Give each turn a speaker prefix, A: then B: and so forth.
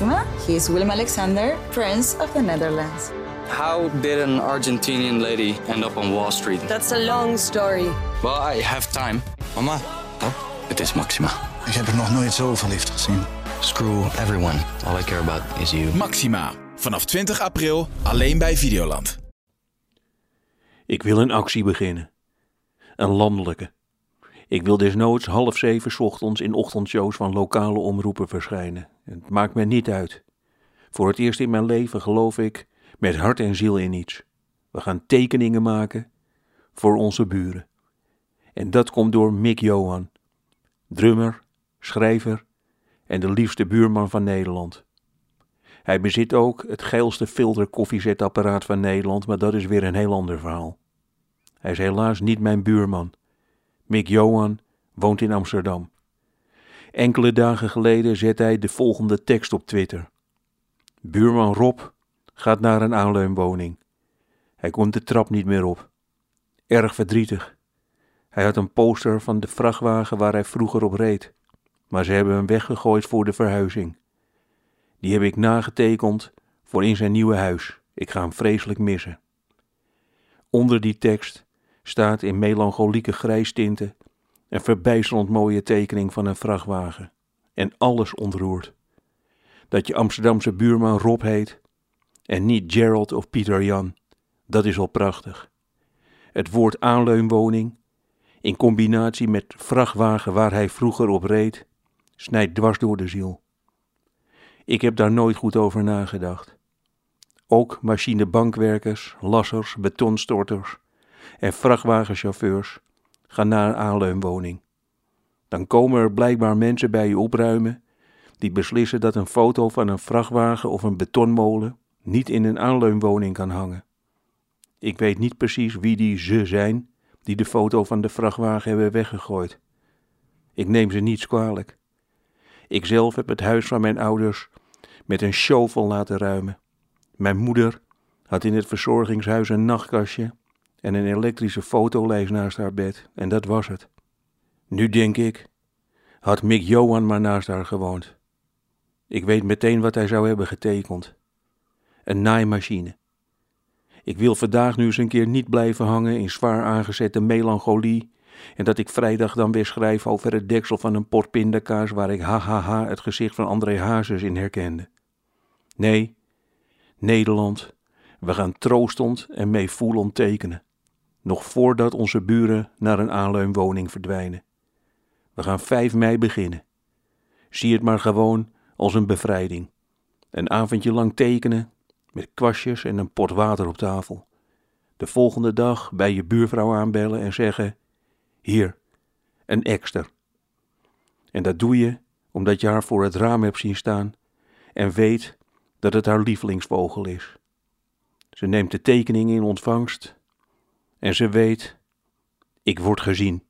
A: Maxima. He is Willem Alexander, Prince of the Netherlands.
B: How did an Argentinian lady end up on Wall Street?
C: That's a long story.
B: Well, I have time.
D: Mama,
B: Oh, het is Maxima.
D: ik heb er nog nooit zo verliefd gezien.
B: Screw everyone. All I care about is you.
E: Maxima. Vanaf 20 april alleen bij Videoland.
F: Ik wil een actie beginnen. Een landelijke. Ik wil desnoods half zeven ochtends in ochtendshows van lokale omroepen verschijnen. Het maakt me niet uit. Voor het eerst in mijn leven geloof ik met hart en ziel in iets. We gaan tekeningen maken voor onze buren. En dat komt door Mick Johan, drummer, schrijver en de liefste buurman van Nederland. Hij bezit ook het geilste filter koffiezetapparaat van Nederland, maar dat is weer een heel ander verhaal. Hij is helaas niet mijn buurman. Mick Johan woont in Amsterdam. Enkele dagen geleden zet hij de volgende tekst op Twitter. Buurman Rob gaat naar een aanleunwoning. Hij komt de trap niet meer op. Erg verdrietig. Hij had een poster van de vrachtwagen waar hij vroeger op reed, maar ze hebben hem weggegooid voor de verhuizing. Die heb ik nagetekend voor in zijn nieuwe huis. Ik ga hem vreselijk missen. Onder die tekst staat in melancholieke grijstinten een verbijsterend mooie tekening van een vrachtwagen. En alles ontroert. Dat je Amsterdamse buurman Rob heet en niet Gerald of Pieter Jan, dat is al prachtig. Het woord aanleunwoning, in combinatie met vrachtwagen waar hij vroeger op reed, snijdt dwars door de ziel. Ik heb daar nooit goed over nagedacht. Ook machinebankwerkers, lassers, betonstorters en vrachtwagenchauffeurs gaan naar een aanleunwoning. Dan komen er blijkbaar mensen bij je opruimen die beslissen dat een foto van een vrachtwagen of een betonmolen niet in een aanleunwoning kan hangen. Ik weet niet precies wie die ze zijn die de foto van de vrachtwagen hebben weggegooid. Ik neem ze niets kwalijk. Ik zelf heb het huis van mijn ouders met een shovel laten ruimen. Mijn moeder had in het verzorgingshuis een nachtkastje en een elektrische fotolijst naast haar bed, en dat was het. Nu denk ik, had Mick Johan maar naast haar gewoond. Ik weet meteen wat hij zou hebben getekend. Een naaimachine. Ik wil vandaag nu eens een keer niet blijven hangen in zwaar aangezette melancholie en dat ik vrijdag dan weer schrijf over het deksel van een pot pindakaas waar ik hahaha het gezicht van André Hazes in herkende. Nee, Nederland, we gaan troostend en meevoelend tekenen, nog voordat onze buren naar een aanleunwoning verdwijnen. We gaan 5 mei beginnen. Zie het maar gewoon als een bevrijding. Een avondje lang tekenen, met kwastjes en een pot water op tafel. De volgende dag bij je buurvrouw aanbellen en zeggen: Hier, een ekster. En dat doe je omdat je haar voor het raam hebt zien staan en weet dat het haar lievelingsvogel is. Ze neemt de tekening in ontvangst en ze weet: Ik word gezien.